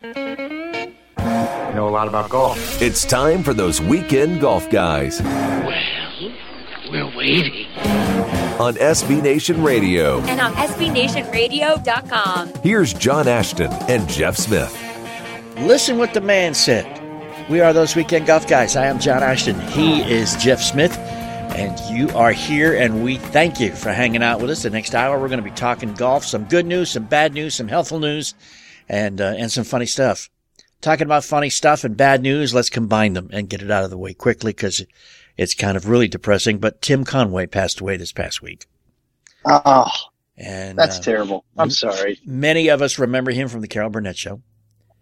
You know a lot about golf. It's time for those weekend golf guys Well, we're waiting. on SB Nation Radio. and on SBNationRadio.com. Here's John Ashton and Jeff Smith. Listen what the man said. We are those weekend golf guys. I am John Ashton. He is Jeff Smith. And you are here, and we thank you for hanging out with us. The next hour, we're going to be talking golf, some good news, some bad news, some helpful news, and uh, and some funny stuff. Talking about funny stuff and bad news, let's combine them and get it out of the way quickly because it's kind of really depressing. But Tim Conway passed away this past week, Oh, and that's uh, terrible. I'm sorry. many of us remember him from the Carol Burnett Show.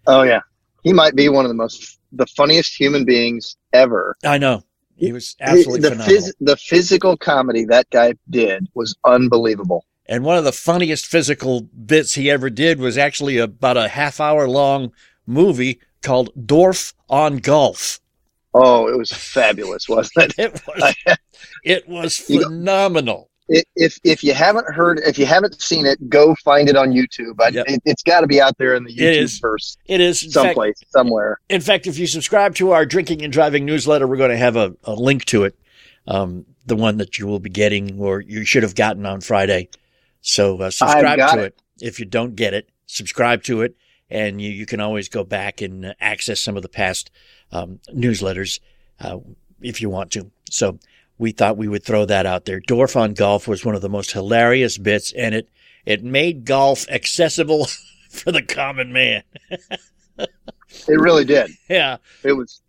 Oh yeah, he might be one of the most, the funniest human beings ever. I know he was absolutely the phys- the physical comedy that guy did was unbelievable. And one of the funniest physical bits he ever did was actually about a half hour long movie called Dorf on Golf. Oh, it was fabulous, wasn't it? It was, it was phenomenal. If if you haven't heard, if you haven't seen it, go find it on YouTube. I, Yep. it, it's got to be out there in the It YouTube is. verse It is, in fact, someplace, somewhere. in fact, if you subscribe to our drinking and driving newsletter, we're going to have a, a link to it. Um, the one that you will be getting or you should have gotten on Friday. So uh, subscribe to it. it. If you don't get it, subscribe to it. And you, you can always go back and uh, access some of the past um, newsletters uh, if you want to. So we thought we would throw that out there. Dorf on Golf was one of the most hilarious bits, and it it made golf accessible for the common man. It really did. Yeah. It was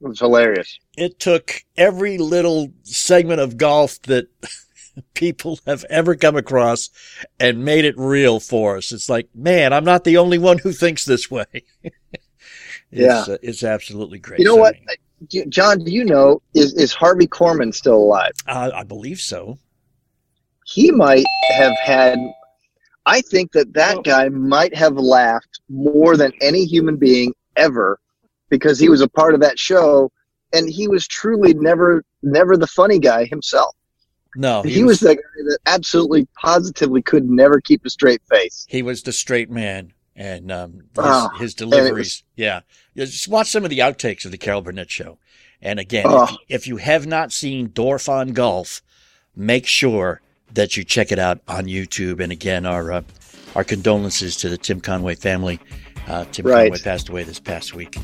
it was hilarious. it took every little segment of golf that people have ever come across and made it real for us. It's like, man, I'm not the only one who thinks this way. it's, Yeah. uh, it's absolutely great. You know what, John? Do you know is is Harvey Korman still alive? Uh, I believe so. he might have had i think that that guy might have laughed more than any human being ever because he was a part of that show and he was truly never never the funny guy himself No, he, was, the guy that absolutely positively could never keep a straight face he was the straight man. And um, his, Oh, his deliveries, was- yeah. Just watch some of the outtakes of the Carol Burnett show. And again, if, Oh. if you have not seen Dorf on Golf, make sure that you check it out on YouTube. And again, our uh, our condolences to the Tim Conway family. Uh, Tim Right. Conway passed away this past week.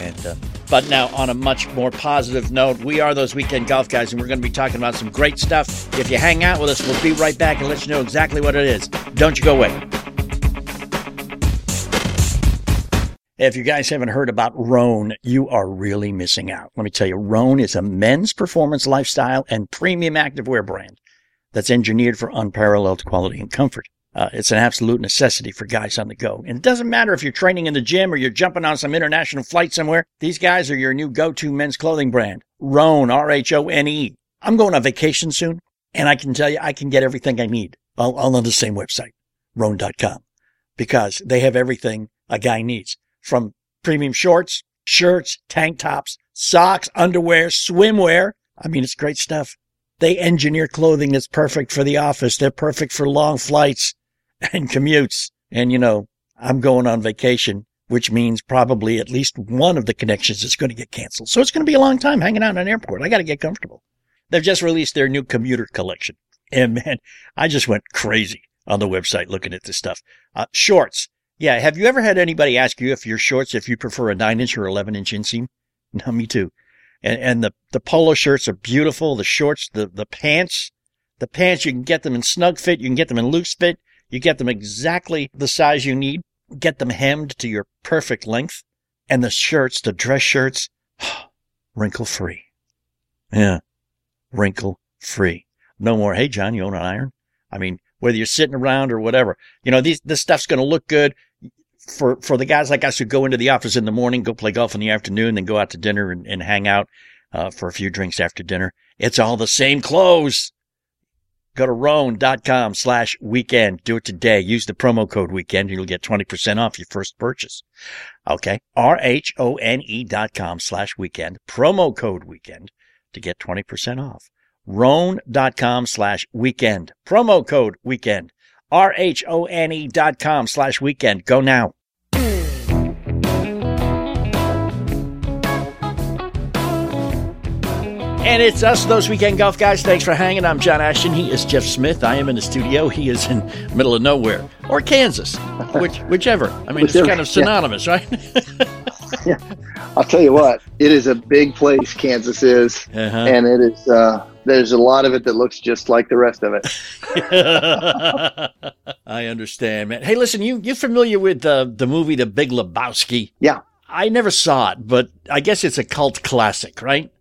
And uh, but now on a much more positive note, we are those weekend golf guys, and we're going to be talking about some great stuff. If you hang out with us, we'll be right back and let you know exactly what it is. Don't you go away. If you guys haven't heard about Rhone, you are really missing out. Let me tell you, Rhone is a men's performance lifestyle and premium activewear brand that's engineered for unparalleled quality and comfort. Uh, it's an absolute necessity for guys on the go. And it doesn't matter if you're training in the gym or you're jumping on some international flight somewhere. These guys are your new go-to men's clothing brand. Rhone, R-H-O-N-E. I'm going on vacation soon and I can tell you I can get everything I need all, all on the same website, rhone.com, because they have everything a guy needs from premium shorts, shirts, tank tops, socks, underwear, swimwear. I mean, it's great stuff. They engineer clothing that's perfect for the office. They're perfect for long flights and commutes. And you know, I'm going on vacation, which means probably at least one of the connections is going to get canceled. So it's going to be a long time hanging out in an airport. I got to get comfortable. They've just released their new commuter collection. And man, I just went crazy on the website looking at this stuff. Uh, shorts. Yeah. Have you ever had anybody ask you if your shorts, if you prefer a nine inch or 11 inch inseam? No, me too. And, and the, the polo shirts are beautiful. The shorts, the, the pants, the pants, you can get them in snug fit. You can get them in loose fit. You get them exactly the size you need. Get them hemmed to your perfect length. And the shirts, the dress shirts, wrinkle free. Yeah. Wrinkle free. No more. Hey, John, you own an iron? I mean, whether you're sitting around or whatever, you know, these, this stuff's going to look good for, for the guys like us who go into the office in the morning, go play golf in the afternoon, then go out to dinner and, and hang out, uh, for a few drinks after dinner. It's all the same clothes. Go to rhone.com slash weekend. Do it today. Use the promo code weekend. and You'll get 20% off your first purchase. Okay. R-H-O-N-E dot com slash weekend. Promo code weekend to get 20% off. Rhone.com slash weekend. Promo code weekend. R-H-O-N-E dot com slash weekend. Go now. And it's us, those weekend golf guys. Thanks for hanging. I'm John Ashton. He is Jeff Smith. I am in the studio. He is in middle of nowhere or Kansas, which whichever. I mean, Whichever, it's kind of synonymous, right? yeah. I'll tell you what, it is a big place. Kansas is, Uh-huh. and it is. Uh, there's a lot of it that looks just like the rest of it. I understand, man. Hey, listen, you you familiar with uh, the movie The Big Lebowski? Yeah. I never saw it, but I guess it's a cult classic, right?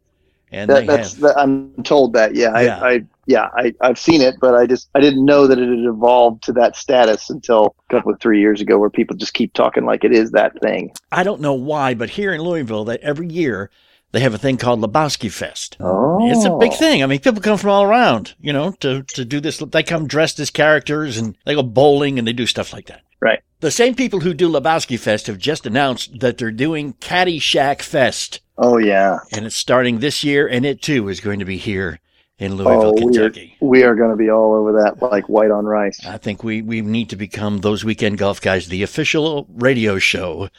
And That, they that's. have That, I'm told that. Yeah. Yeah. I. I yeah. I, I've seen it, but I just I didn't know that it had evolved to that status until a couple of three years ago, where people just keep talking like it is that thing. I don't know why, but here in Louisville, that every year they have a thing called Lebowski Fest. Oh, It's a big thing. I mean, people come from all around, you know, to, to do this. They come dressed as characters and they go bowling and they do stuff like that. Right. The same people who do Lebowski Fest have just announced that they're doing Caddyshack Fest. Oh yeah. And it's starting this year, and it too is going to be here in Oh, Louisville, we are, Kentucky. we are going to be all over that like white on rice. I think we, we need to become those weekend golf guys, the official radio show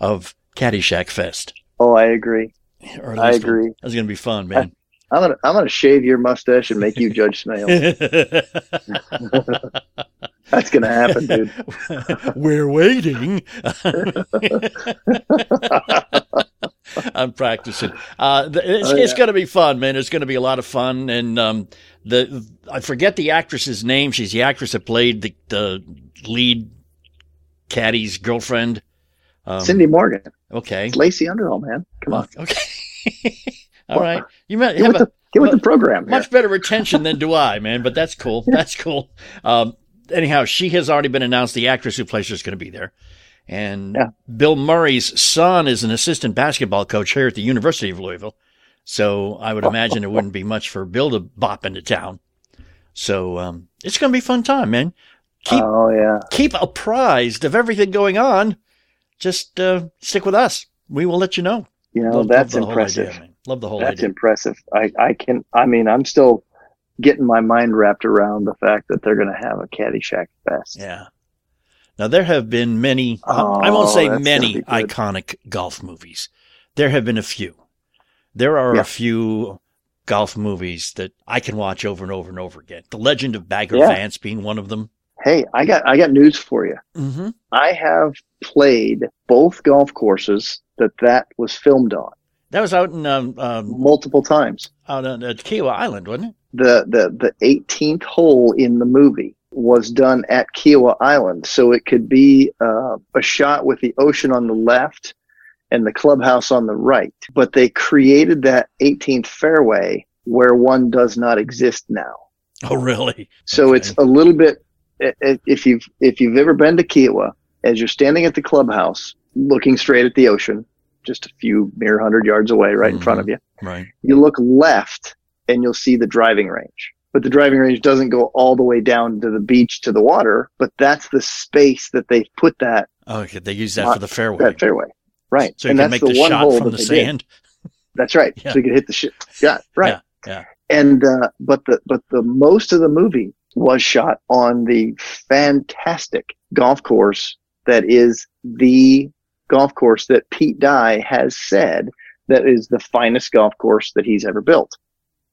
of Caddyshack Fest. Oh, I agree. I agree. That's going to be fun, man. I'm gonna I'm gonna shave your mustache and make you Judge Smails. That's gonna happen, dude. We're waiting. I'm practicing. Uh, th- it's Oh, it's going to be fun, man. It's going to be a lot of fun. And um, the I forget the actress's name. She's the actress that played the, the lead caddy's girlfriend. Um, Cindy Morgan, Okay. it's Lacey Underall, man. Come on, Okay. All right. You might get have with a the get with well, the program. Here. much better retention than do I, man. But that's cool. That's cool. Um, anyhow, she has already been announced. The actress who plays her is going to be there, and Yeah. Bill Murray's son is an assistant basketball coach here at the University of Louisville. So I would imagine it wouldn't be much for Bill to bop into town. So um, it's going to be a fun time, man. Keep oh yeah, keep apprised of everything going on. Just uh, stick with us. We will let you know. you know Love- love that's whole impressive. idea. Love the whole That's idea. impressive. I I can. I mean, I'm still getting my mind wrapped around the fact that they're going to have a Caddyshack fest. Yeah. Now there have been many. Oh, I won't say many iconic golf movies. There have been a few. There are Yeah. a few golf movies that I can watch over and over and over again. The Legend of Bagger Yeah. Vance being one of them. Hey, I got I got news for you. Mm-hmm. I have played both golf courses that that was filmed on That was out in um, um, multiple times. out on uh, Kiawah Island, wasn't it? the the the 18th hole in the movie was done at Kiawah Island, so it could be uh, a shot with the ocean on the left and the clubhouse on the right. But they created that 18th fairway where one does not exist now. Oh, really? So Okay. it's a little bit if you've if you've ever been to Kiawah, as you're standing at the clubhouse looking straight at the ocean, just a few mere hundred yards away, right in front Mhm. of you Right. you look left and you'll see the driving range. But the driving range doesn't go all the way down to the beach to the water, but that's the space that they put that Oh, okay. They use that for the fairway. that fairway. Right. So you and can that's make the, one shot hole from the they did. sand. That's right. Yeah. So you can hit the shit. Yeah, right. Yeah, yeah. And uh, but the but the most of the movie was shot on the fantastic golf course that is the golf course that Pete Dye has said that is the finest golf course that he's ever built.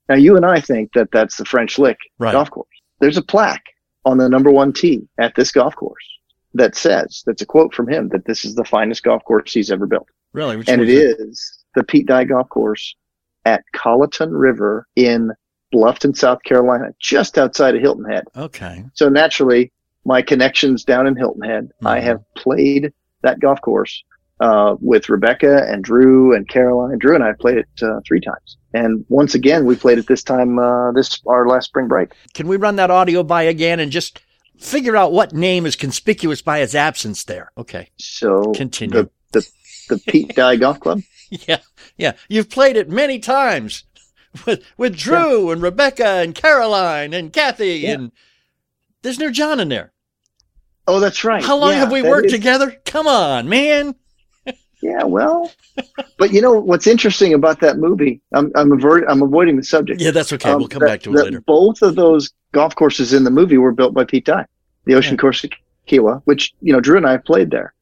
Now you and I think that that's the French Lick Right. golf course. There's a plaque on the number one tee at this golf course that says that's a quote from him that this is the finest golf course he's ever built Really? Which and it one's is the Pete Dye Golf Course at Colleton River in Bluffton, South Carolina, just outside of Hilton Head. Okay. So naturally, my connections down in Hilton Head, I Mhm. have played that golf course uh, with Rebecca and Drew and Caroline. Drew and I played it uh, three times, and once again, we played it this time uh, this our last spring break. Can we run that audio by again and just figure out what name is conspicuous by its absence there? Okay. So Continue. the the, the Pete Dye Golf Club. Yeah. Yeah. You've played it many times with, with Drew and Rebecca and Caroline and Kathy Yeah. and there's no John in there. Oh, that's right. How long Yeah, have we worked is- together? Come on, man. Yeah, well, but you know what's interesting about that movie? I'm I'm, avert, I'm avoiding the subject. Yeah, that's okay. Um, we'll come that- back to it later. Both of those golf courses in the movie were built by Pete Dye, the Ocean Yeah. Course at Kiawah, which you know Drew and I have played there.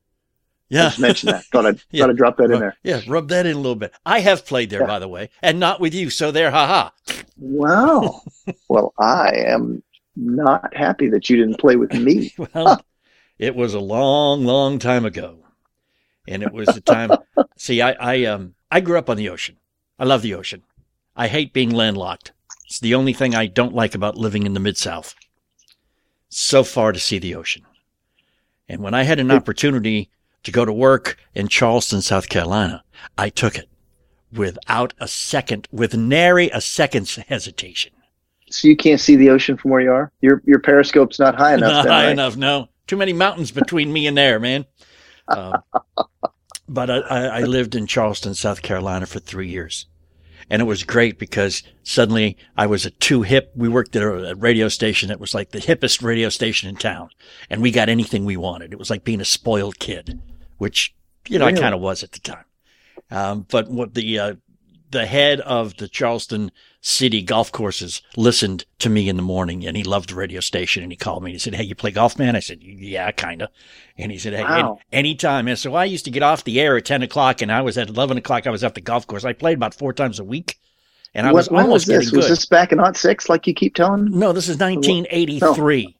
Yeah. Just mention that. Thought I'd, Yeah. thought I'd drop that in there. Yeah, rub that in a little bit. I have played there, Yeah. by the way, and not with you. So there, haha. Wow. well, I am not happy that you didn't play with me. Well, it was a long, long time ago, and it was the time. see, I, I, um, I grew up on the ocean. I love the ocean. I hate being landlocked. It's the only thing I don't like about living in the mid South. So far to see the ocean, and when I had an opportunity to go to work in Charleston, South Carolina, I took it without a second, with nary a second's hesitation. So you can't see the ocean from where you are? Your your periscope's not high enough. Not then, high right? enough, no. Too many mountains between me and there, man. Um, but I, I, lived in Charleston, South Carolina for three years. And it was great because suddenly I was a too hip. We worked at a, radio station that was like the hippest radio station in town. And we got anything we wanted. It was like being a spoiled kid, which, you know, I kind of was at the time. Um, but what the, uh, the head of the Charleston city golf courses listened to me in the morning and he loved the radio station and he called me and he said, Hey, you play golf, man? I said, Yeah, kind of. And he said, Hey, Wow. any- anytime. And so I used to get off the air at 10 o'clock and I was at 11 o'clock. I was at the golf course. I played about four times a week and I When- was almost was this? getting Was this back in '06, six, like you keep telling? no, this is 1983,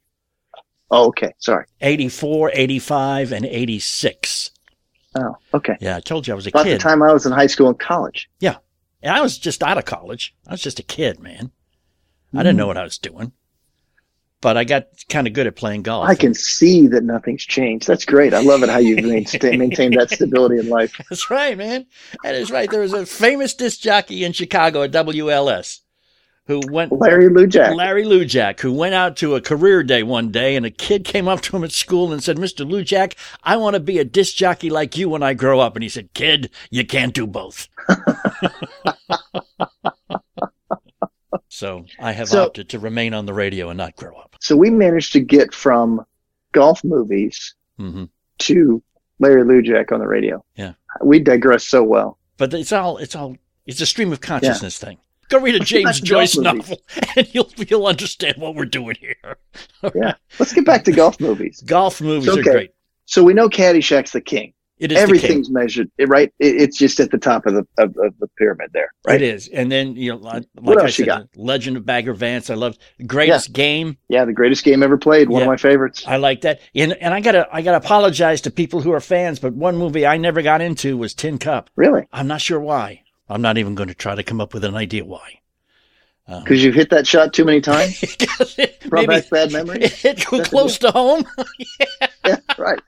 Oh, okay. Sorry. 84, 85, and 86. Oh, okay. Yeah, I told you I was a About kid. the time I was in high school and college. And I was just out of college. I was just a kid, man. I didn't Mm. know what I was doing. But I got kind of good at playing golf. I can see that nothing's changed. That's great. I love it how you've maintained, maintained that stability in life. That's right, man. That is right. There was a famous disc jockey in Chicago at WLS who went Larry Lujack. Larry Lujack, who went out to a career day one day, and a kid came up to him at school and said, "Mr. Lujack, I want to be a disc jockey like you when I grow up." And he said, "Kid, you can't do both." so I have So- opted to remain on the radio and not grow up. So we managed to get from golf movies hmm to Larry Lujack on the radio. Yeah. We digress so well. But it's all it's all it's a stream of consciousness thing. Go read a James Joyce novel, and you'll you'll understand what we're doing here. Yeah. Let's get back to golf movies. Golf movies Okay. are great. So we know Caddyshack's the king. It is. Everything's measured, right? It, it's just at the top of the of, of the pyramid there, right? It is, and then you know, like, What else you said, Legend of Bagger Vance. I love greatest game. Yeah, the greatest game ever played. One Yeah. of my favorites. I like that. And and I gotta I gotta apologize to people who are fans, but one movie I never got into was Tin Cup. Really? I'm not sure why. I'm not even going to try to come up with an idea why. Um, Because you've hit that shot too many times. Brought maybe back bad memories. it hit too That's a close to home. yeah, right.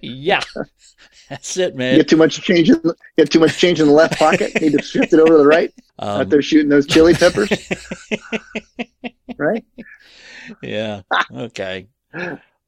Yeah, that's it, You man. get too much change in the, you get too much change in the left pocket. Need to shift it over to the right. Um, Out there shooting those chili peppers. right? yeah. Okay.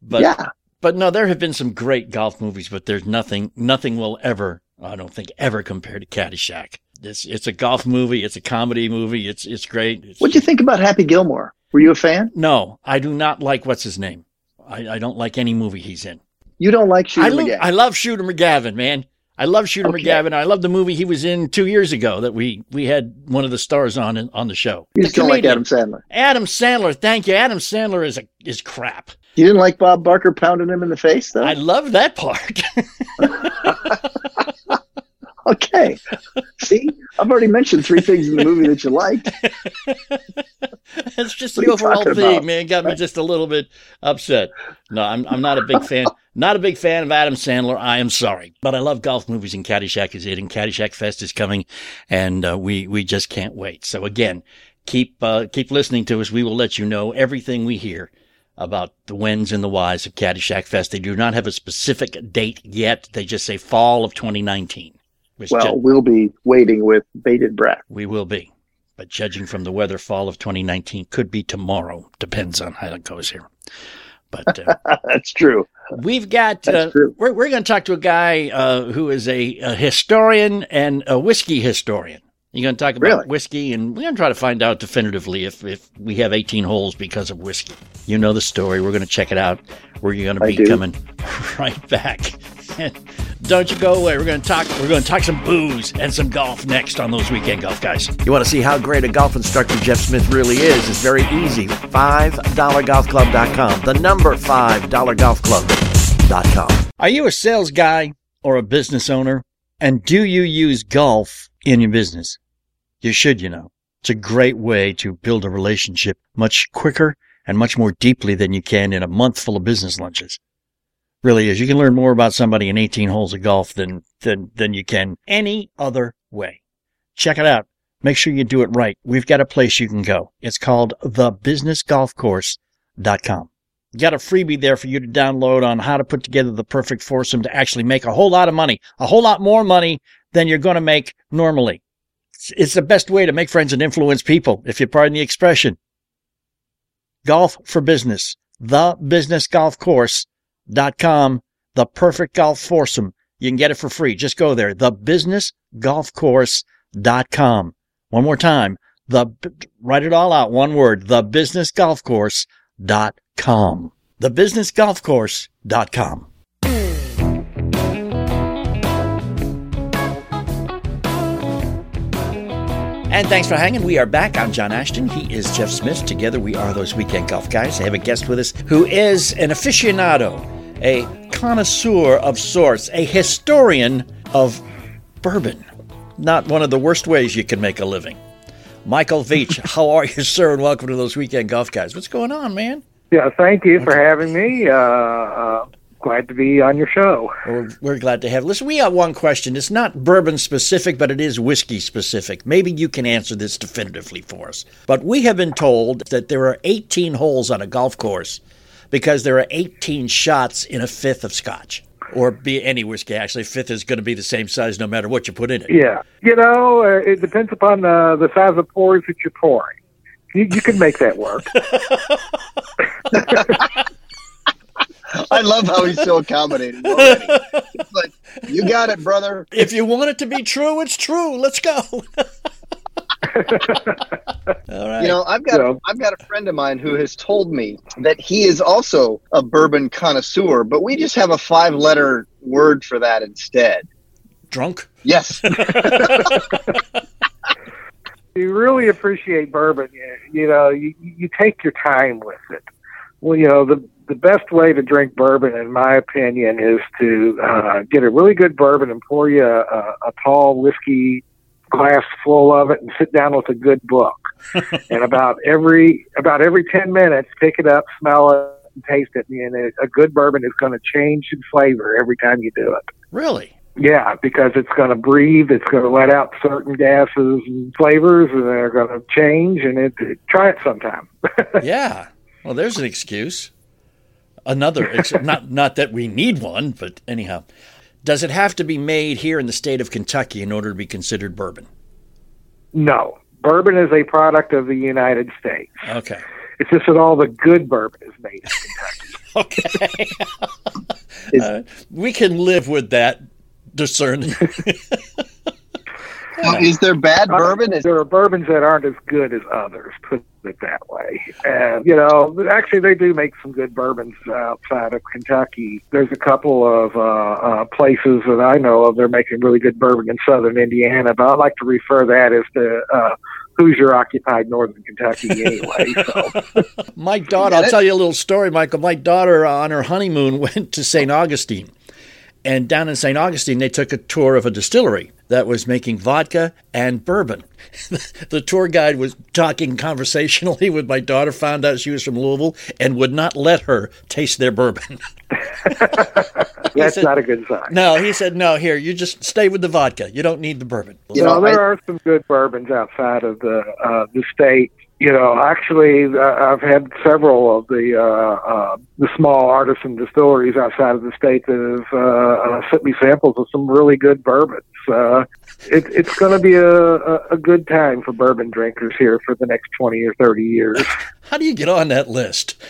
But yeah. but no, there have been some great golf movies, but there's nothing nothing will ever I don't think ever compare to Caddyshack. It's it's a golf movie, it's a comedy movie, it's it's great. What do you think about Happy Gilmore? Were you a fan? No, I do not like what's his name. I, I don't like any movie he's in. You don't like Shooter I, lo- McGavin. I love Shooter McGavin, man. I love Shooter Okay. McGavin. I love the movie he was in two years ago that we we had one of the stars on in, on the show. you The don't like. Adam Sandler. Adam Sandler, thank you. Adam Sandler is a is crap. You didn't like Bob Barker pounding him in the face, though. I love that part. okay. See, I've already mentioned three things in the movie that you liked. It's just the overall thing, about? man. Got me just a little bit upset. No, I'm I'm not a big fan. Not a big fan of Adam Sandler. I am sorry, but I love golf movies, and Caddyshack is it. And Caddyshack Fest is coming, and uh, we we just can't wait. So again, keep uh, keep listening to us. We will let you know everything we hear about the whens and the whys of Caddyshack Fest. They do not have a specific date yet. They just say fall of 2019. Which Well, ju- we'll be waiting with bated breath. we will be. But judging from the weather, fall of 2019 could be tomorrow. Depends on how it goes here. But uh, That's true. we've got, That's uh, true. we're, we're going to talk to a guy uh, who is a, a historian and a whiskey historian. You're going to talk about Really? whiskey, and we're going to try to find out definitively if, if we have 18 holes because of whiskey. You know the story. We're going to check it out. We're going to be coming right back. Don't you go away. We're going to talk. We're going to talk some booze and some golf next on those weekend golf guys. You want to see how great a golf instructor Jeff Smith really is? It's very easy. $5golfclub.com. The number $5golfclub.com. Are you a sales guy or a business owner? And do you use golf in your business? You should, you know. It's a great way to build a relationship much quicker and much more deeply than you can in a month full of business lunches. Really is. You can learn more about somebody in 18 holes of golf than, than, than you can any other way. Check it out. Make sure you do it right. We've got a place you can go. It's called thebusinessgolfcourse.com. Got a freebie there for you to download on how to put together the perfect foursome to actually make a whole lot of money, a whole lot more money than you're going to make normally. It's, the best way to make friends and influence people, if you pardon the expression. Golf for business, thebusinessgolfcourse.com, the perfect golf foursome. You can get it for free. Just go there, thebusinessgolfcourse.com. One more time, the write it all out, one word, thebusinessgolfcourse.com. Thebusinessgolfcourse.com. And thanks for hanging. We are back. I'm John Ashton. He is Jeff Smith. Together we are those weekend golf guys. I have a guest with us who is an aficionado, a connoisseur of sorts, a historian of bourbon. Not one of the worst ways you can make a living. Michael Veach, how are you, sir? And welcome to those weekend golf guys. What's going on, man? Yeah, thank you for having me. Uh, uh, glad to be on your show. We're, we're glad to have. Listen, we got one question. It's not bourbon specific, but it is whiskey specific. Maybe you can answer this definitively for us. But we have been told that there are 18 holes on a golf course because there are 18 shots in a fifth of scotch. Or be any whiskey. Actually, fifth is going to be the same size no matter what you put in it. Yeah, you know, uh, it depends upon uh, the size of pours that you're pouring. You, you can make that work. I love how he's so accommodating already. It's like, you got it, brother. If you want it to be true, it's true. Let's go. All right. You know, I've got Yeah. I've got a friend of mine who has told me that he is also a bourbon connoisseur, but we just have a five letter word for that instead. Drunk? Yes. you really appreciate bourbon. You, you know, you, you take your time with it. Well, you know, the the best way to drink bourbon, in my opinion, is to uh, get a really good bourbon and pour you a, a, a tall whiskey glass full of it, and sit down with a good book. and about every about every ten minutes, pick it up, smell it, and taste it. And a, a good bourbon is going to change in flavor every time you do it. Really? Yeah, because it's going to breathe. It's going to let out certain gases and flavors, and they're going to change. And it, try it sometime. Yeah. Well, there's an excuse. Another, ex- not not that we need one, but anyhow, does it have to be made here in the state of Kentucky in order to be considered bourbon? no, bourbon is a product of the United States. Okay. It's just that all the good bourbon is made in Kentucky. Okay. Uh, we can live with that discerning. Now, is there bad bourbon? Is, there are bourbons that aren't as good as others. Put it that way. And you know, actually, they do make some good bourbons outside of Kentucky. There's a couple of uh, uh, places that I know of. They're making really good bourbon in southern Indiana, but I like to refer that as to uh, Hoosier occupied northern Kentucky anyway. So My daughter, I'll tell you a little story, Michael. My daughter uh, on her honeymoon went to St. Augustine. And down in St. Augustine, they took a tour of a distillery that was making vodka and bourbon. the tour guide was talking conversationally with my daughter, found out she was from Louisville, and would not let her taste their bourbon. that's said- not a good sign. no, he said, no, here, you just stay with the vodka. You don't need the bourbon. you well, know, there I, are some good bourbons outside of the uh, the state. You know, actually, uh, I've had several of the uh, uh, the small artisan distilleries outside of the state that have uh, uh, sent me samples of some really good bourbons. Uh, it, it's going to be a, a, a good time for bourbon drinkers here for the next twenty or thirty years. How do you get on that list?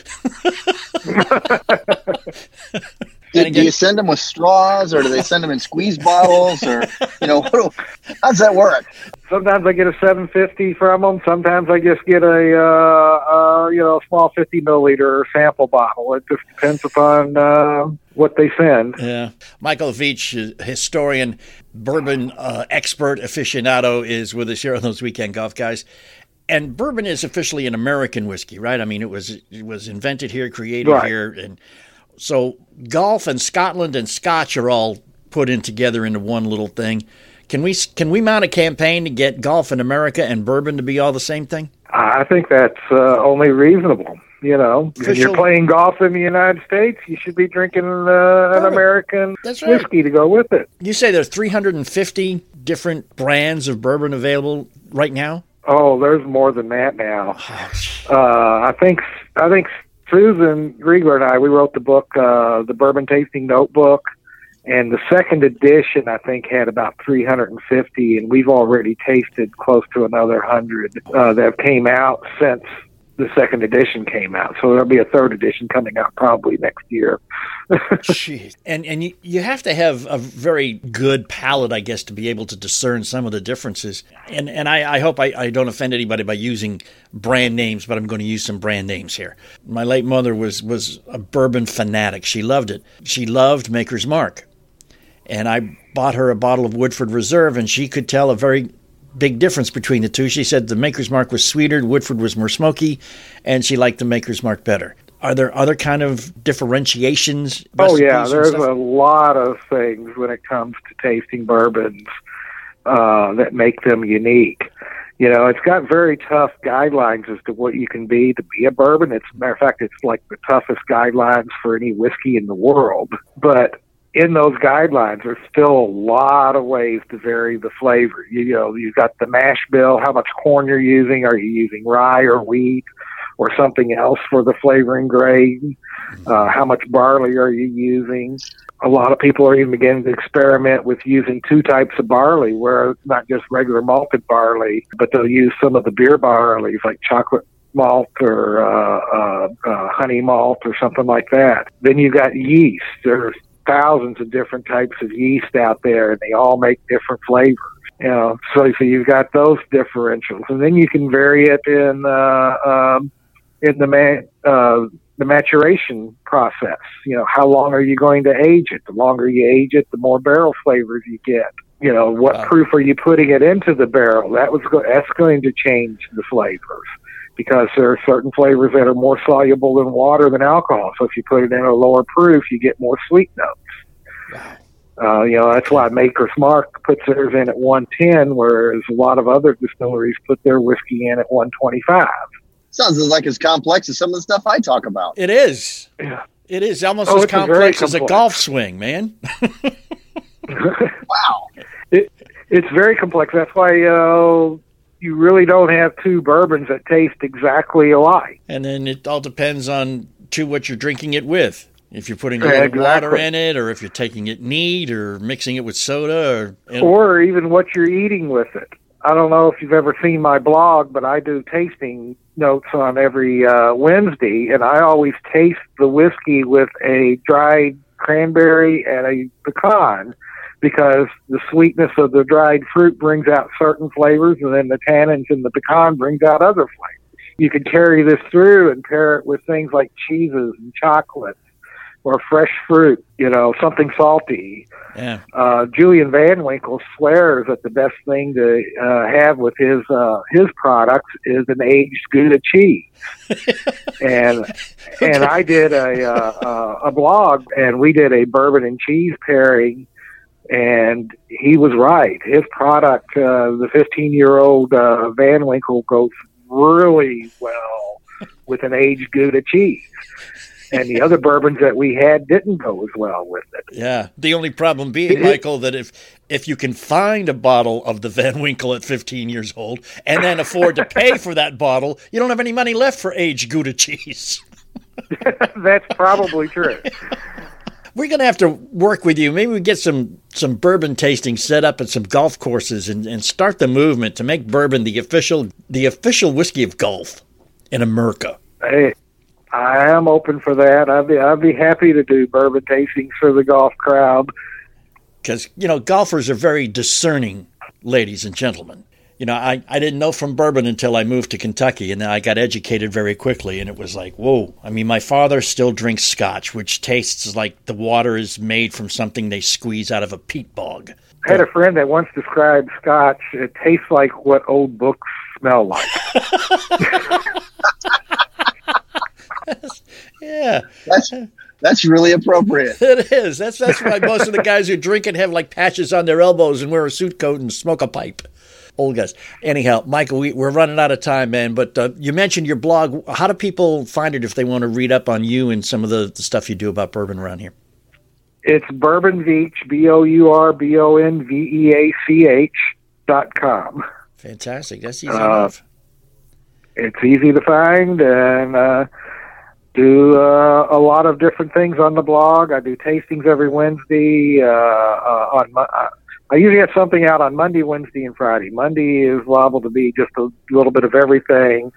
do, do you send them with straws, or do they send them in squeeze bottles, or you know, how does that work? Sometimes I get a 750 from them. Sometimes I just get a uh, uh, you know a small 50 milliliter sample bottle. It just depends upon uh, what they send. Yeah. Michael Veach, historian, bourbon uh, expert, aficionado, is with us here on those weekend golf guys. And bourbon is officially an American whiskey, right? I mean, it was it was invented here, created Right. here, and so golf and Scotland and Scotch are all put in together into one little thing. Can we can we mount a campaign to get golf in America and bourbon to be all the same thing? I think that's uh, only reasonable. You know, if you're playing golf in the United States, you should be drinking uh, an American right. whiskey to go with it. You say there's 350 different brands of bourbon available right now. Oh, there's more than that now. Uh, I think I think Susan Reigler and I we wrote the book, uh, the Bourbon Tasting Notebook, and the second edition I think had about 350, and we've already tasted close to another hundred uh, that came out since the second edition came out. So there'll be a third edition coming out probably next year. Jeez. And and you, you have to have a very good palate, I guess, to be able to discern some of the differences. And and I, I hope I, I don't offend anybody by using brand names, but I'm going to use some brand names here. My late mother was was a bourbon fanatic. She loved it. She loved Maker's Mark. And I bought her a bottle of Woodford Reserve, and she could tell a very big difference between the two. She said the Maker's Mark was sweeter, Woodford was more smoky, and she liked the Maker's Mark better. Are there other kind of differentiations? Oh yeah, there's a lot of things when it comes to tasting bourbons uh, that make them unique. You know, it's got very tough guidelines as to what you can be to be a bourbon. It's matter of fact, it's like the toughest guidelines for any whiskey in the world. But in those guidelines, there's still a lot of ways to vary the flavor. You, know, you've got the mash bill, how much corn you're using. Are you using rye or wheat or something else for the flavoring grade? Uh, how much barley are you using? A lot of people are even beginning to experiment with using two types of barley, where it's not just regular malted barley, but they'll use some of the beer barleys like chocolate malt or uh, uh, uh, honey malt or something like that. Then you've got yeast. There's thousands of different types of yeast out there, and they all make different flavors. You know, so so you've got those differentials, and then you can vary it in uh, um, in the man uh, the maturation process. You know, how long are you going to age it? The longer you age it, the more barrel flavors you get. You know, what Wow. proof are you putting it into the barrel? That was go- that's going to change the flavors because there are certain flavors that are more soluble in water than alcohol. So if you put it in a lower proof, you get more sweet notes. Uh, you know, that's why Maker's Mark puts theirs in at 110, whereas a lot of other distilleries put their whiskey in at 125. Sounds like as complex as some of the stuff I talk about. It is. Yeah. It is almost Oh, as it's complex as a golf swing, man. Wow. It, it's very complex. That's why uh, you really don't have two bourbons that taste exactly alike. and then it all depends on to what you're drinking it with. If you're putting a Yeah, little water in it, or if you're taking it neat, or mixing it with soda, or or even what you're eating with it. I don't know if you've ever seen my blog, but I do tasting notes on every uh, Wednesday, and I always taste the whiskey with a dried cranberry and a pecan because the sweetness of the dried fruit brings out certain flavors, and then the tannins in the pecan brings out other flavors. You could carry this through and pair it with things like cheeses and chocolates or fresh fruit, you know, something salty yeah, uh, Julian Van Winkle swears that the best thing to uh, have with his uh, his products is an aged Gouda cheese. and and I did a uh, uh, a blog, and we did a bourbon and cheese pairing, and he was right. His product, uh, the 15 year old uh, Van Winkle, goes really well with an aged Gouda cheese. And the other bourbons that we had didn't go as well with it. yeah. The only problem being, Michael, that if if you can find a bottle of the Van Winkle at 15 years old and then afford to pay for that bottle, you don't have any money left for aged Gouda cheese. That's probably true. We're gonna have to work with you. Maybe we get some some bourbon tasting set up at some golf courses and, and start the movement to make bourbon the official the official whiskey of golf in America. Hey, I am open for that. I'd be I'd be happy to do bourbon tastings for the golf crowd. because you know golfers are very discerning ladies and gentlemen you know I, I didn't know from bourbon until i moved to kentucky and then i got educated very quickly and it was like whoa i mean my father still drinks scotch which tastes like the water is made from something they squeeze out of a peat bog I had a friend that once described Scotch. It tastes like what old books smell like. yeah That's That's really appropriate. It is. That's that's why most of the guys who drink it have like patches on their elbows and wear a suit coat and smoke a pipe. Old guys. Anyhow, Michael, we, we're running out of time, man. But uh, you mentioned your blog. How do people find it if they want to read up on you and some of the, the stuff you do about bourbon around here? It's Bourbon Veach, B O U R B O N V E A C H dot com. Fantastic. That's easy Uh, enough. It's easy to find and uh, do uh, a lot of different things on the blog. I do tastings every Wednesday. Uh, uh, on my, uh, I usually have something out on Monday, Wednesday, and Friday. Monday is liable to be just a little bit of everything.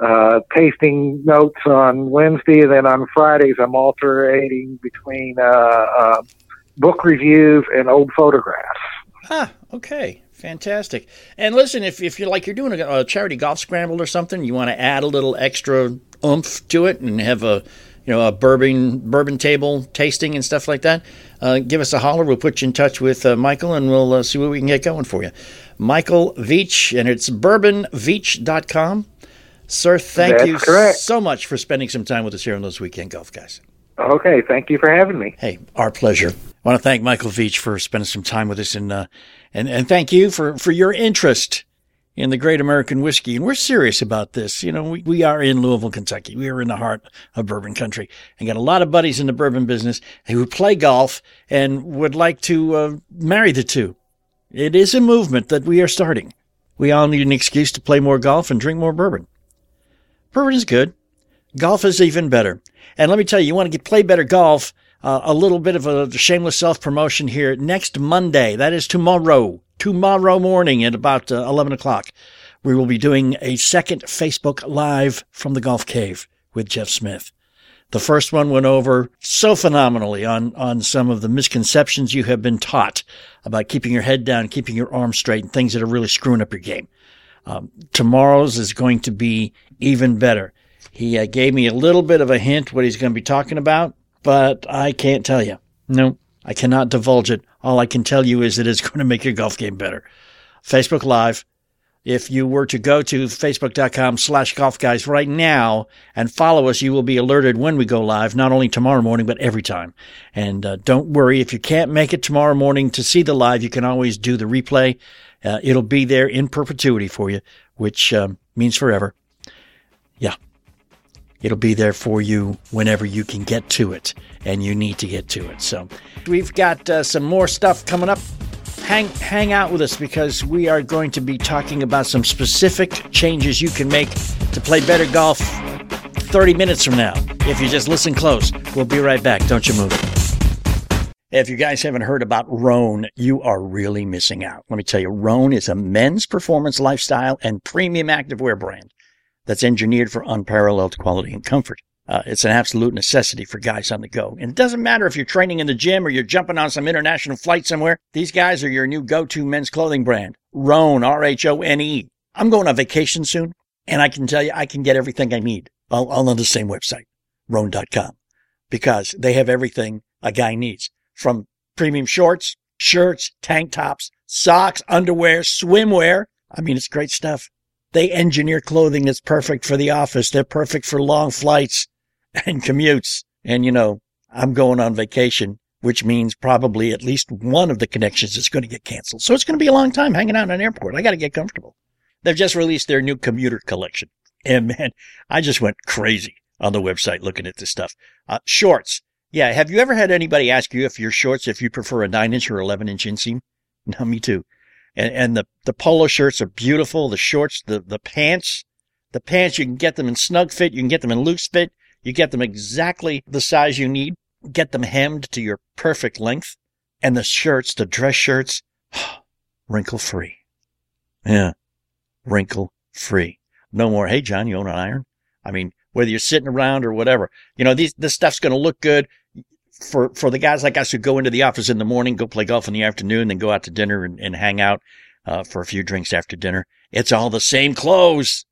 Uh, tasting notes on Wednesday, and then on Fridays I'm alternating between uh, uh, book reviews and old photographs. Ah, okay. Fantastic. And listen, if, if you're like you're doing a, a charity golf scramble or something, you want to add a little extra oomph to it and have a you know a bourbon bourbon table tasting and stuff like that, uh, give us a holler. We'll put you in touch with uh, Michael and we'll uh, see what we can get going for you. Michael Veach, and it's bourbonveach.com. Sir, thank That's you correct. so much for spending some time with us here on those weekend golf guys. Okay, thank you for having me. Hey, our pleasure. I want to thank Michael Veach for spending some time with us and uh, and and thank you for for your interest in the great American whiskey. And we're serious about this. You know, we, we are in Louisville, Kentucky. We are in the heart of bourbon country and got a lot of buddies in the bourbon business who play golf and would like to uh, marry the two. It is a movement that we are starting. We all need an excuse to play more golf and drink more bourbon. Bourbon is good. Golf is even better. And let me tell you, you want to get play better golf. Uh, a little bit of a shameless self promotion here. Next Monday, that is tomorrow, tomorrow morning at about uh, 11 o'clock, we will be doing a second Facebook Live from the Golf Cave with Jeff Smith. The first one went over so phenomenally on, on some of the misconceptions you have been taught about keeping your head down, keeping your arms straight, and things that are really screwing up your game. Um, tomorrow's is going to be even better. He uh, gave me a little bit of a hint what he's going to be talking about, but I can't tell you. No, I cannot divulge it. All I can tell you is it is going to make your golf game better. Facebook Live. If you were to go to facebook.com slash golf guys right now and follow us, you will be alerted when we go live, not only tomorrow morning, but every time. And uh, don't worry, if you can't make it tomorrow morning to see the live, you can always do the replay. Uh, it'll be there in perpetuity for you, which um, means forever. Yeah. It'll be there for you whenever you can get to it, and you need to get to it. So, we've got uh, some more stuff coming up. Hang, hang out with us because we are going to be talking about some specific changes you can make to play better golf 30 minutes from now. If you just listen close, we'll be right back. Don't you move. If you guys haven't heard about Rhone, you are really missing out. Let me tell you, Rhone is a men's performance lifestyle and premium activewear brand that's engineered for unparalleled quality and comfort. Uh, it's an absolute necessity for guys on the go. And it doesn't matter if you're training in the gym or you're jumping on some international flight somewhere. These guys are your new go-to men's clothing brand. Rhone, R-H-O-N-E. I'm going on vacation soon, and I can tell you I can get everything I need all, all on the same website, rhone.com, because they have everything a guy needs from premium shorts, shirts, tank tops, socks, underwear, swimwear. I mean, it's great stuff. They engineer clothing that's perfect for the office. They're perfect for long flights and commutes. And you know, I'm going on vacation, which means probably at least one of the connections is going to get canceled. So it's going to be a long time hanging out in an airport. I got to get comfortable. They've just released their new commuter collection. And man, I just went crazy on the website looking at this stuff. Uh, shorts. Yeah. Have you ever had anybody ask you if your shorts, if you prefer a nine inch or 11 inch inseam? No, me too. And, and the, the polo shirts are beautiful. The shorts, the, the pants, the pants, you can get them in snug fit. You can get them in loose fit. You get them exactly the size you need. Get them hemmed to your perfect length. And the shirts, the dress shirts, wrinkle free. Yeah. Wrinkle free. No more. Hey, John, you own an iron? I mean, whether you're sitting around or whatever, you know, these, this stuff's going to look good for, for the guys like us who go into the office in the morning, go play golf in the afternoon, then go out to dinner and, and hang out, uh, for a few drinks after dinner. It's all the same clothes.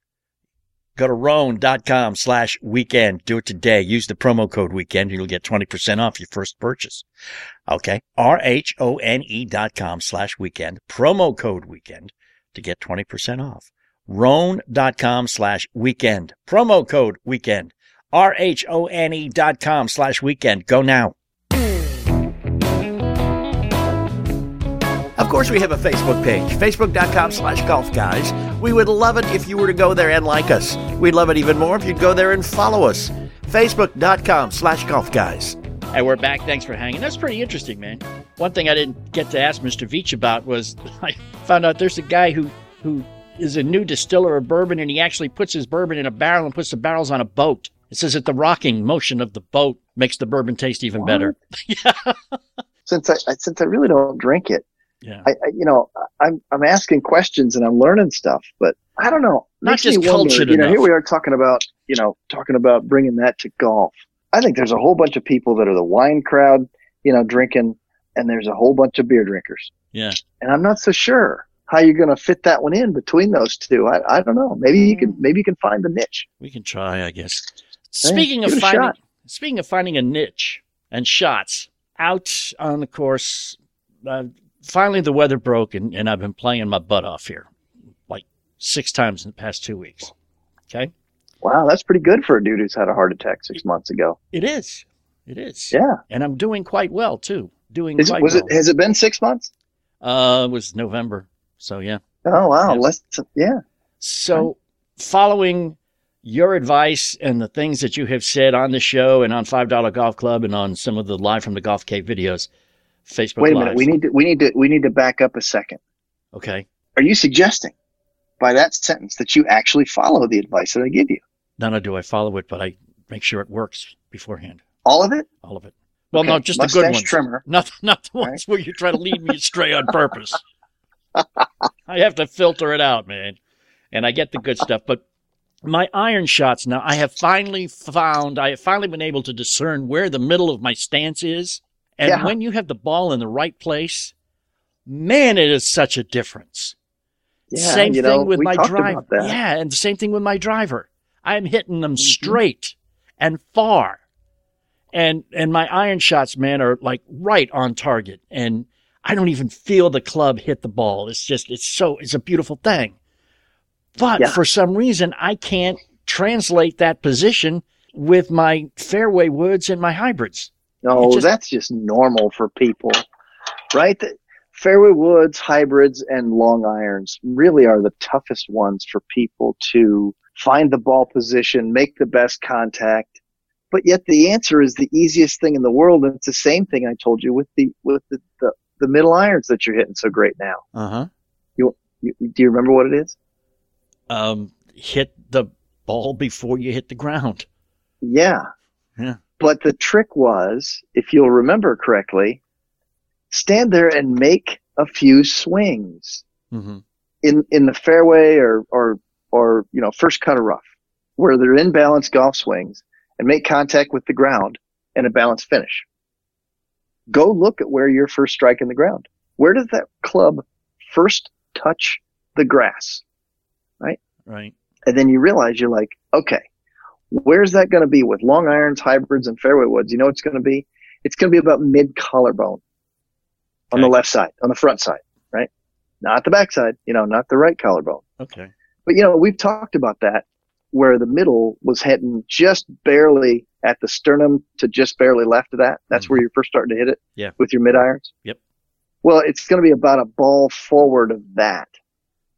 Go to rhone.com slash weekend. Do it today. Use the promo code weekend. And you'll get 20% off your first purchase. Okay. R-H-O-N-E dot com slash weekend. Promo code weekend to get 20% off. Rhone.com slash weekend. Promo code weekend. R-H-O-N-E dot com slash weekend. Go now. Course, we have a Facebook page, facebook.com slash golf guys. We would love it if you were to go there and like us. We'd love it even more if you'd go there and follow us, facebook.com slash golf guys. And we're back. Thanks for hanging. That's pretty interesting, man. One thing I didn't get to ask Mr. Veech about was I found out there's a guy who, who is a new distiller of bourbon and he actually puts his bourbon in a barrel and puts the barrels on a boat. It says that the rocking motion of the boat makes the bourbon taste even better. yeah. Since I since I really don't drink it, Yeah. I, I you know I'm I'm asking questions and I'm learning stuff, but I don't know. Not just me wonder, cultured You know, enough. here we are talking about you know talking about bringing that to golf. I think there's a whole bunch of people that are the wine crowd, you know, drinking, and there's a whole bunch of beer drinkers. Yeah. and I'm not so sure how you're going to fit that one in between those two. I, I don't know. Maybe you Mm. can maybe you can find the niche. We can try, I guess. Speaking give of it finding, speaking of finding a niche and shots, out on the course, uh, finally the weather broke and, and I've been playing my butt off here, like six times in the past two weeks. Okay, Wow, that's pretty good for a dude who's had a heart attack six months ago. it is, it is. Yeah, and I'm doing quite well too. Doing is it, quite was well. it? Has it been six months? Uh, it was November, so yeah. Oh wow, Yeah. less. Yeah, So, following your advice and the things that you have said on the show and on Five Dollar Golf Club and on some of the live from the Golf Cave videos, Facebook wait a Lives. minute. We need to we need to we need to back up a second. okay. Are you suggesting by that sentence that you actually follow the advice that I give you? Not only do I follow it, but I make sure it works beforehand. All of it? All of it. Well, Okay, no, just the good ones. trimmer. Not not the ones where you try to lead me astray on purpose. I have to filter it out, man. And I get the good stuff, but my iron shots now, I have finally found, I have finally been able to discern where the middle of my stance is. And Yeah. when you have the ball in the right place, man, it is such a difference. Yeah, same thing know, with my driver. Mm-hmm. Yeah, and the same thing with my driver. I'm hitting them straight and far. And and my iron shots, man, are like right on target. And I don't even feel the club hit the ball. It's just it's so it's a beautiful thing. But Yeah. for some reason I can't translate that position with my fairway woods and my hybrids. No, just- that's just normal for people, right? The- Fairway woods, hybrids, and long irons really are the toughest ones for people to find the ball position, make the best contact. But yet the answer is the easiest thing in the world, and it's the same thing I told you with the with the, the, the middle irons that you're hitting so great now. Uh-huh. You, you, do you remember what it is? Um hit the ball before you hit the ground. Yeah. Yeah. But the trick was, if you'll remember correctly, stand there and make a few swings Mm-hmm. in, in the fairway or, or, or, you know, first cut of rough where they're in balance golf swings and make contact with the ground and a balanced finish. Go look at where you're first striking the ground. Where does that club first touch the grass? Right. Right. and then you realize you're like, okay, where's that going to be with long irons, hybrids, and fairway woods? You know, what it's going to be. It's going to be about mid collarbone on the left side, on the front side, right? Not the back side, you know, not the right collarbone. Okay. But you know, we've talked about that where the middle was heading just barely at the sternum to just barely left of that. That's where mm-hmm. you're first starting to hit it Yeah. with your mid irons. Yep. Well, it's going to be about a ball forward of that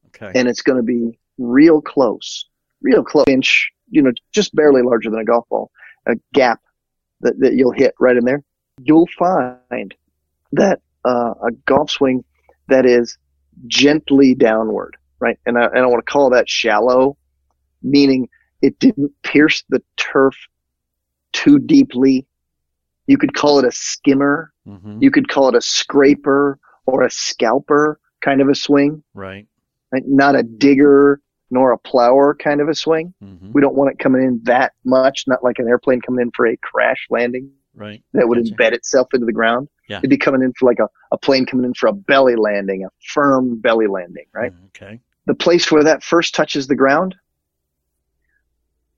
Okay. and it's going to be real close, real close, inch, you know, just barely larger than a golf ball, a gap that, that you'll hit right in there. You'll find that uh, a golf swing that is gently downward, right? And I, and I want to call that shallow, meaning it didn't pierce the turf too deeply. You could call it a skimmer. mm-hmm. You could call it a scraper or a scalper kind of a swing Right. right? not a digger nor a plower kind of a swing. Mm-hmm. We don't want it coming in that much, not like an airplane coming in for a crash landing Right. that would Gotcha. embed itself into the ground. Yeah. It'd be coming in for like a, a plane coming in for a belly landing, a firm belly landing, right? Mm, Okay. The place where that first touches the ground,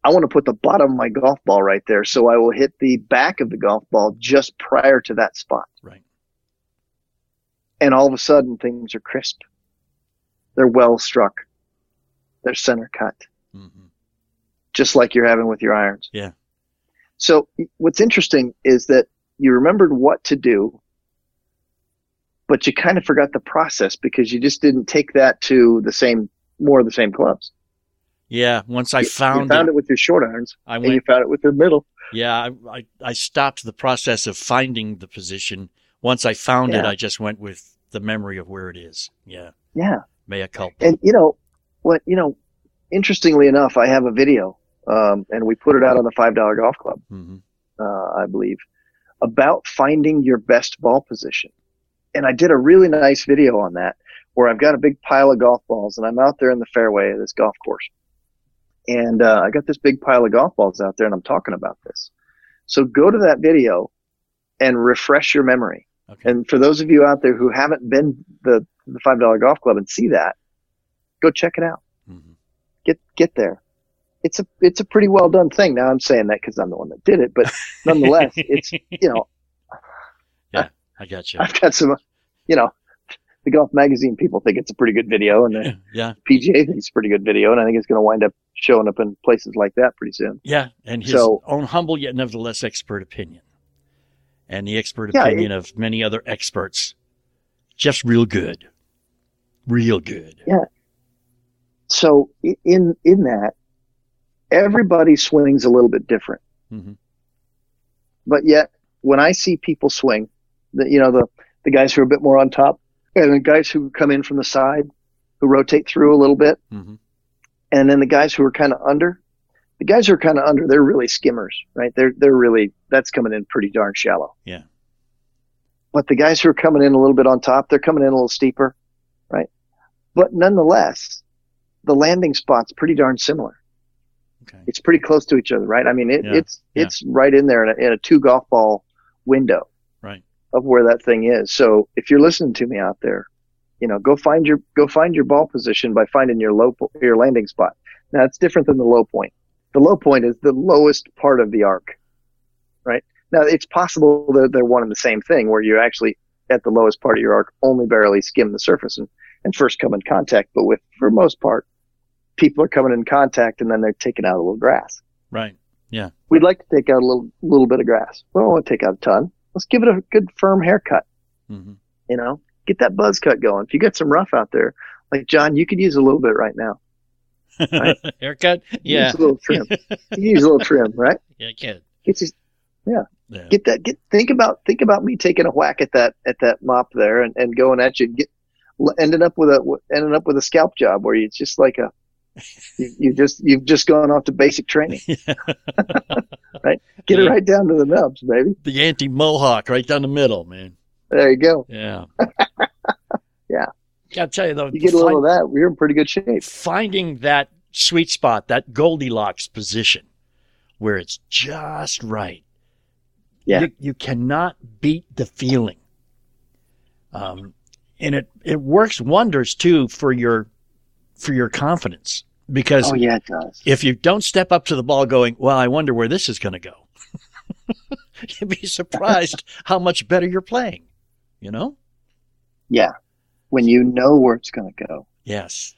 I want to put the bottom of my golf ball right there. So I will hit the back of the golf ball just prior to that spot. Right. And all of a sudden things are crisp. They're well struck. They're center cut. Mm-hmm. just like you're having with your irons. Yeah. So what's interesting is that you remembered what to do, but you kind of forgot the process because you just didn't take that to the same, more of the same clubs. Yeah, once I found, you found it, it with your short irons, I and you found it with your middle. Yeah, I, I I stopped the process of finding the position. Once I found it, I just went with the memory of where it is. Yeah, Yeah. mea culpa. And you know what? You know, interestingly enough, I have a video, um, and we put it out on the Five Dollar Golf Club, hmm uh, I believe, about finding your best ball position. And I did a really nice video on that, where I've got a big pile of golf balls, and I'm out there in the fairway of this golf course, and uh, I got this big pile of golf balls out there, and I'm talking about this. So go to that video and refresh your memory. Okay. And for those of you out there who haven't been the the five dollar golf club and see that, go check it out. hmm Get get there. It's a it's a pretty well done thing. Now I'm saying that because I'm the one that did it, but nonetheless, it's you know Yeah, I got you. I've got some you know the golf magazine people think it's a pretty good video, and the Yeah, PGA thinks it's a pretty good video, and I think it's going to wind up showing up in places like that pretty soon. yeah, and his So- own humble yet nevertheless expert opinion, and the expert Yeah, opinion of many other experts, just real good, real good. So in in that, everybody swings a little bit different. hmm but yet when I see people swing, the you know the the guys who are a bit more on top, and the guys who come in from the side, who rotate through a little bit, hmm and then the guys who are kind of under, the guys who are kind of under, they're really skimmers, right? They're they're really that's coming in pretty darn shallow. Yeah. But the guys who are coming in a little bit on top, they're coming in a little steeper, right? But nonetheless, the landing spot's pretty darn similar Okay. it's pretty close to each other, right? I mean, it, Yeah, it's yeah. it's right in there in a, in a two golf ball window, Right. Of where that thing is. So if you're listening to me out there, you know, go find your go find your ball position by finding your low po- your landing spot. Now it's different than the low point. The low point is the lowest part of the arc, right? Now it's possible that they're one and the same thing, where you're actually at the lowest part of your arc, only barely skim the surface and, and first come in contact. But with for most part, people are coming in contact and then they're taking out a little grass. Right. Yeah. We'd like to take out a little little bit of grass. We don't want to take out a ton. Let's give it a good firm haircut. hmm You know, get that buzz cut going. If you get some rough out there, like John, you could use a little bit right now. Right. Haircut. Yeah. use a little trim. you use a little trim, right? Yeah, I can. Get just Yeah. get that. Get think about think about me taking a whack at that at that mop there and, and going at you. and Get ending up with a ending up with a scalp job where it's just like a you, you just you've just gone off to basic training. Right? Get it right down to the nubs, baby. The anti mohawk right down the middle, man. There you go. Yeah. Yeah. Gotta tell you though, You get a little of that, we're in pretty good shape. finding that sweet spot, that Goldilocks position where it's just right. Yeah. You, you cannot beat the feeling. Um, and it, it works wonders too for your, for your confidence because Oh yeah, it does. if you don't step up to the ball going, well, I wonder where this is going to go. You'd be surprised how much better you're playing, you know? Yeah. When you know where it's going to go. Yes.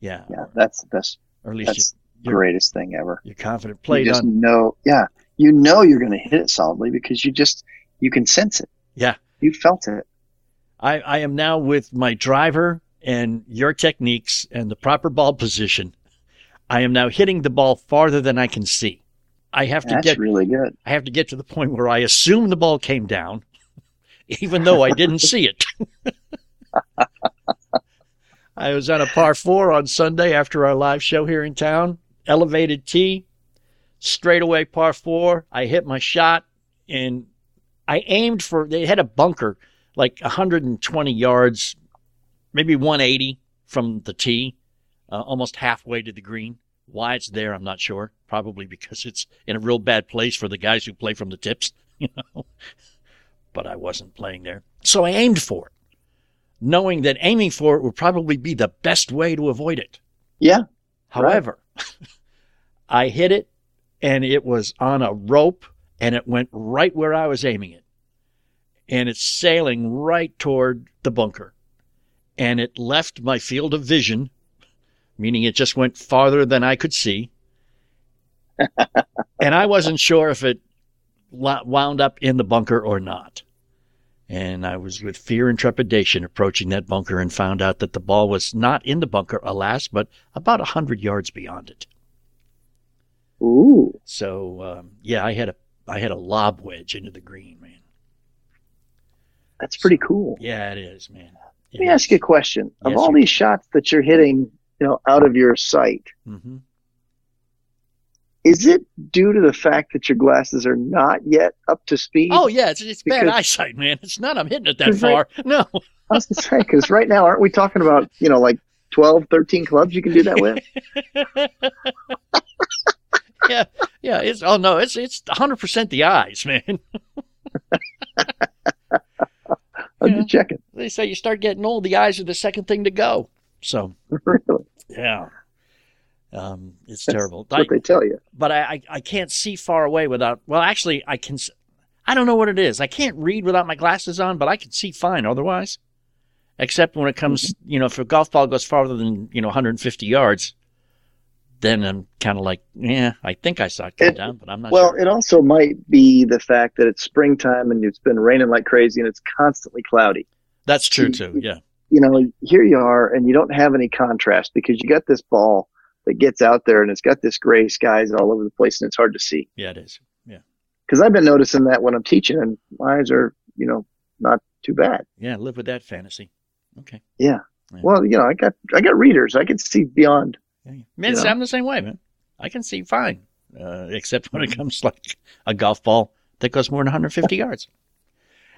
Yeah. Yeah, that's the best, Or at least that's the you're- greatest thing ever. you're confident. Play you just on. know, yeah, you know you're going to hit it solidly because you just, you can sense it. Yeah. You felt it. I, I am now with my driver and your techniques and the proper ball position. I am now hitting the ball farther than I can see. I have to That's get really good. I have to get to the point where I assume the ball came down, even though I didn't see it. I was on a par four on Sunday after our live show here in town. Elevated tee, straightaway par four. I hit my shot and I aimed for, they had a bunker like 120 yards, maybe 180 from the tee, uh, almost halfway to the green. Why it's there, I'm not sure. Probably because it's in a real bad place for the guys who play from the tips, you know. But I wasn't playing there. So I aimed for it, knowing that aiming for it would probably be the best way to avoid it. Yeah. However, I hit it and it was on a rope and it went right where I was aiming it. And it's sailing right toward the bunker. And it left my field of vision, meaning it just went farther than I could see. and I wasn't sure if it wound up in the bunker or not. And I was with fear and trepidation approaching that bunker and found out that the ball was not in the bunker, alas, but about a hundred yards beyond it. Ooh. So um, yeah, I had a I had a lob wedge into the green, man. That's pretty cool. Yeah, it is, man. Let me ask you a question. Of all these shots that you're hitting, you know, out of your sight, hmm is it due to the fact that your glasses are not yet up to speed? Oh yeah, it's it's bad eyesight, man. It's not I'm hitting it that far. right- No. I was gonna say because right now, aren't we talking about you know like 12, 13 clubs you can do that with? yeah, yeah. It's oh no, it's it's 100 percent the eyes, man. I'm Yeah. just checking. They say you start getting old, the eyes are the second thing to go. So really, yeah, um, it's That's terrible. what I- they tell you. but I, I I can't see far away without. Well, actually, I can. I don't know what it is. I can't read without my glasses on, but I can see fine otherwise. Except when it comes, you know, if a golf ball goes farther than you know 150 yards, then I'm kind of like, yeah, I think I saw it come It- down, but I'm not Well, sure. it also might be the fact that it's springtime and it's been raining like crazy and it's constantly cloudy. That's true too. Yeah, You know, here you are and you don't have any contrast because you got this ball that gets out there and it's got this gray skies all over the place and it's hard to see. yeah, it is. Yeah, Because I've been noticing that when I'm teaching and my eyes are, you know, not too bad. yeah. Live with that fantasy. Okay. Yeah. Yeah. Well, you know, I got I got readers. I can see beyond. Yeah, yeah. Man, I'm the same way, man. I can see fine, uh, except when it comes like a golf ball that goes more than 150 yards.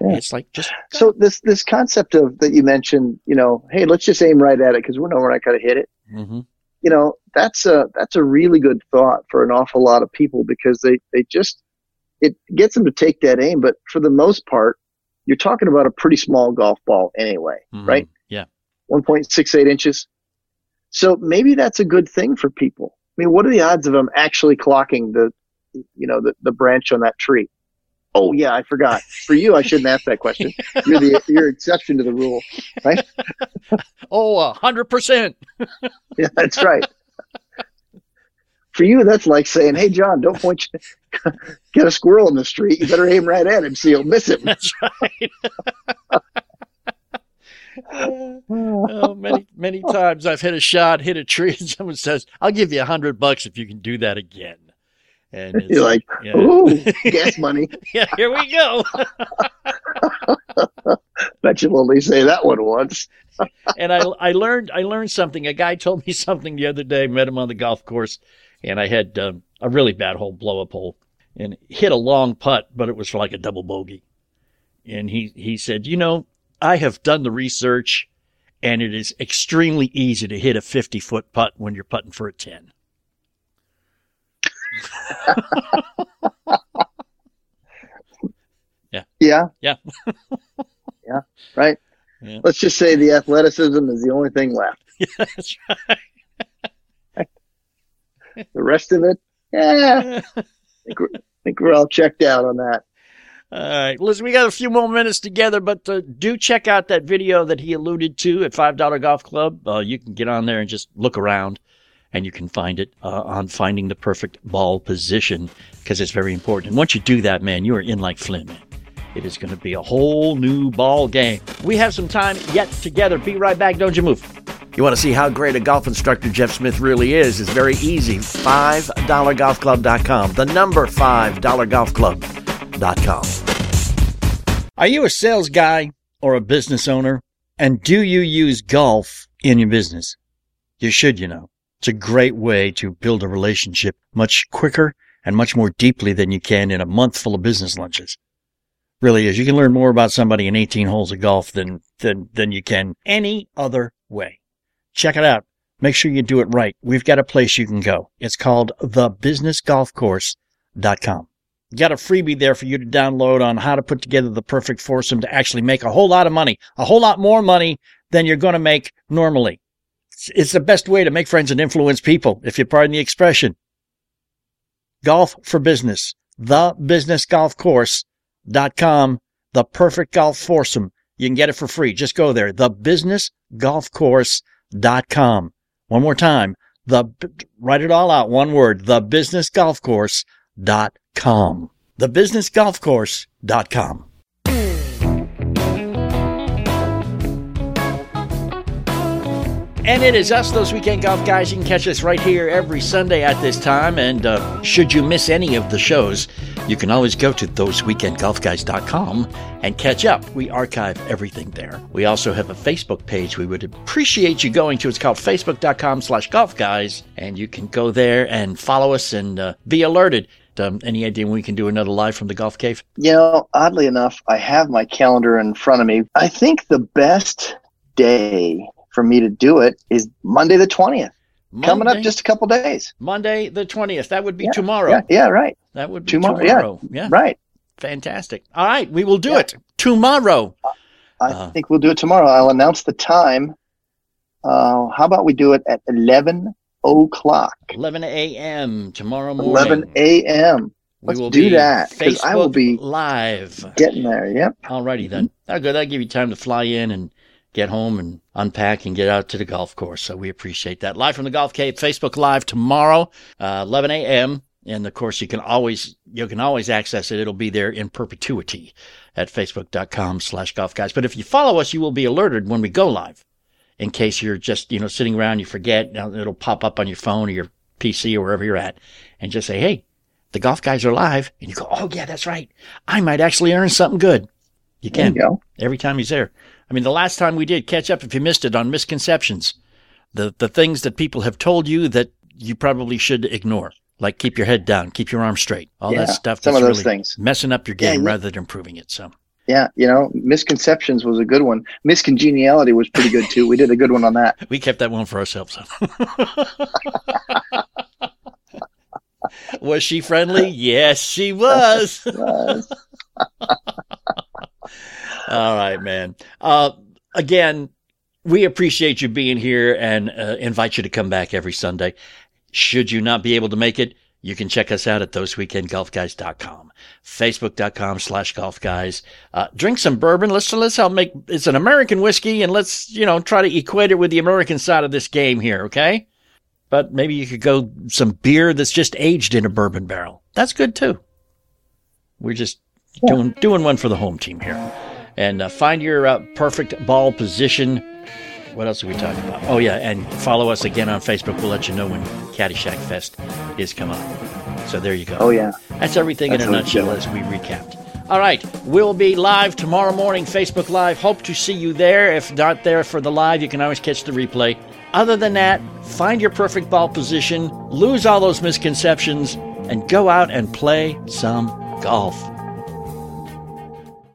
Yeah. It's like just So this this concept of that you mentioned, you know, hey, let's just aim right at it because we know we're not going to hit it. hmm You know, that's a that's a really good thought for an awful lot of people because they they just it gets them to take that aim. But for the most part, you're talking about a pretty small golf ball anyway, right? Yeah. 1.68 inches. So maybe that's a good thing for people. I mean, what are the odds of them actually clocking the, you know, the, the branch on that tree? Oh yeah, I forgot. For you, I shouldn't ask that question. You're the you're exception to the rule. Right? Oh, a hundred percent. Yeah, that's right. For you, that's like saying, "Hey, John, don't point you, get a squirrel in the street. You better aim right at him so you'll miss him." That's right. oh, many many times I've hit a shot, hit a tree, and someone says, "I'll give you a hundred bucks if you can do that again." And it's, You're like, yeah, "Ooh, gas money." yeah, here we go. Bet you'll only say that one once. and I I learned I learned something. A guy told me something the other day. Met him on the golf course, and I had um, a really bad hole, blow up hole, and hit a long putt, but it was for like a double bogey. And he he said, you know, I have done the research, and it is extremely easy to hit a fifty foot putt when you're putting for a ten. Yeah. Yeah. yeah. Yeah. Right. Yeah. Let's just say the athleticism is the only thing left. That's right. The rest of it, yeah, I think we're, I think we're all checked out on that. All right, listen, we got a few more minutes together, but uh, do check out that video that he alluded to at Five Dollar Golf Club. Uh, you can get on there and just look around, and you can find it uh, on finding the perfect ball position because it's very important. And once you do that, man, you are in like Flynn. It is going to be a whole new ball game. We have some time yet together. Be right back. Don't you move. You want to see how great a golf instructor Jeff Smith really is? It's very easy. $5golfclub.com. The number $5golfclub.com. Are you a sales guy or a business owner? And do you use golf in your business? You should, you know. It's a great way to build a relationship much quicker and much more deeply than you can in a month full of business lunches. Really is. You can learn more about somebody in 18 holes of golf than, than, than you can any other way. Check it out. Make sure you do it right. We've got a place you can go. It's called thebusinessgolfcourse.com. Got a freebie there for you to download on how to put together the perfect foursome to actually make a whole lot of money, a whole lot more money than you're going to make normally. It's, the best way to make friends and influence people, if you pardon the expression. Golf for business, thebusinessgolfcourse.com, the perfect golf foursome. You can get it for free. Just go there, thebusinessgolfcourse.com. One more time, The write it all out, one word, thebusinessgolfcourse.com. Thebusinessgolfcourse.com. And it is us, those weekend golf guys. You can catch us right here every Sunday at this time. And uh, should you miss any of the shows, you can always go to thoseweekendgolfguys.com and catch up. We archive everything there. We also have a Facebook page we would appreciate you going to. It's called facebook.com slash golfguys. And you can go there and follow us and uh, be alerted. Um, any idea when we can do another live from the golf cave? You know, oddly enough, I have my calendar in front of me. I think the best day for me to do it is Monday the 20th. Coming up just a couple days. Monday the 20th. That would be Yeah, tomorrow. Yeah, yeah, right. That would be Tomorrow, tomorrow. yeah. Yeah. Right. Fantastic. All right. We will do it tomorrow. I Uh-huh. think we'll do it tomorrow. I'll announce the time. Uh, how about we do it at 11 o'clock? 11 a.m. tomorrow morning. 11 a.m. We Let's will do that, 'cause I will be- live. Getting there. Yep. Alrighty then. That'll go. That'll give you time to fly in and get home and unpack and get out to the golf course. So we appreciate that. Live from the Golf Cave, Facebook Live tomorrow, uh, 11 a.m. And of course, you can always you can always access it. It'll be there in perpetuity at facebook.com slash golf guys. But if you follow us, you will be alerted when we go live. In case you're just you know sitting around, you forget, it'll pop up on your phone or your PC or wherever you're at, and just say, "Hey, the golf guys are live," and you go, "Oh yeah, that's right. I might actually earn something good." You can you go. every time he's there. I mean, the last time we did catch up, if you missed it on misconceptions, the the things that people have told you that you probably should ignore, like keep your head down, keep your arms straight, all Yeah, that stuff. some that's of those really things. messing up your game yeah. rather than improving it. So Yeah. You know, misconceptions was a good one. Miscongeniality was pretty good too. We did a good one on that. we kept that one for ourselves. was she friendly? Yes, she was. All right, man. Uh, again, we appreciate you being here and uh, invite you to come back every Sunday. Should you not be able to make it, you can check us out at thoseweekendgolfguys.com, facebook.com slash golf guys. Uh, drink some bourbon. Let's, let's help make, it's an American whiskey and let's, you know, try to equate it with the American side of this game here. Okay. But maybe you could go some beer that's just aged in a bourbon barrel. That's good too. We're just doing, doing one for the home team here and uh, find your uh, perfect ball position. What else are we talking about? Oh yeah, and follow us again on Facebook. We'll let you know when Caddyshack Fest is coming up. So there you go. oh yeah. That's everything That's in a nutshell as we recapped. All right, we'll be live tomorrow morning, Facebook Live. Hope to see you there. If not there for the live, you can always catch the replay. Other than that, find your perfect ball position, lose all those misconceptions, and go out and play some golf.